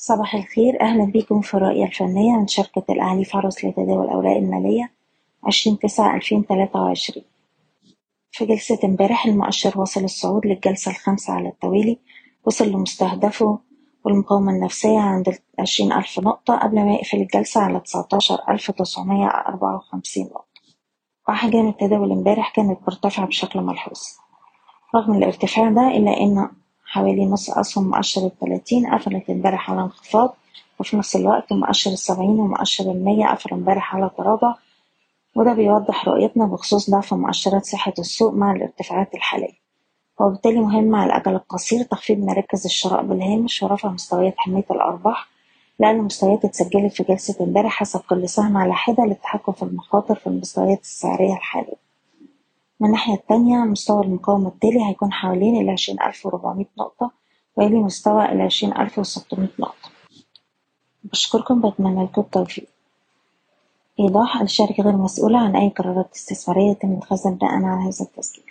صباح الخير. أهلا بكم في الرؤية الفنية من شركة الأهلي فارس لتداول الأوراق المالية عشرين تسعة ألفين تلاتة وعشرين. في جلسة امبارح المؤشر وصل الصعود للجلسة الخامسة على التوالي وصل لمستهدفه والمقاومة النفسية عند عشرين ألف نقطة قبل ما يقفل الجلسة على تسعتاشر ألف تسعمية أربعة وخمسين نقطة. وأحجام التداول امبارح كانت مرتفعة بشكل ملحوظ. رغم الارتفاع ده إلا إن حوالي نص أسهم مؤشر التلاتين قفلت امبارح على انخفاض وفي نفس الوقت مؤشر السبعين ومؤشر المية قفل امبارح على تراجع. وده بيوضح رؤيتنا بخصوص ضعف مؤشرات صحة السوق مع الارتفاعات الحالية. وبالتالي مهم على الأجل القصير تخفيض مراكز الشراء بالهامش ورفع مستويات حماية الأرباح لأن المستويات اتسجلت في جلسة امبارح حسب كل سهم على حدة للتحكم في المخاطر في المستويات السعرية الحالية. من الناحية التانية مستوى المقاومة التالي هيكون حوالين العشرين ألف وربعمية نقطة ويلي مستوى العشرين ألف وستمية نقطة. بشكركم بتمنى لكم التوفيق. إيضاح الشركة غير مسؤولة عن أي قرارات استثمارية يتم اتخاذها بناء على هذا التسجيل.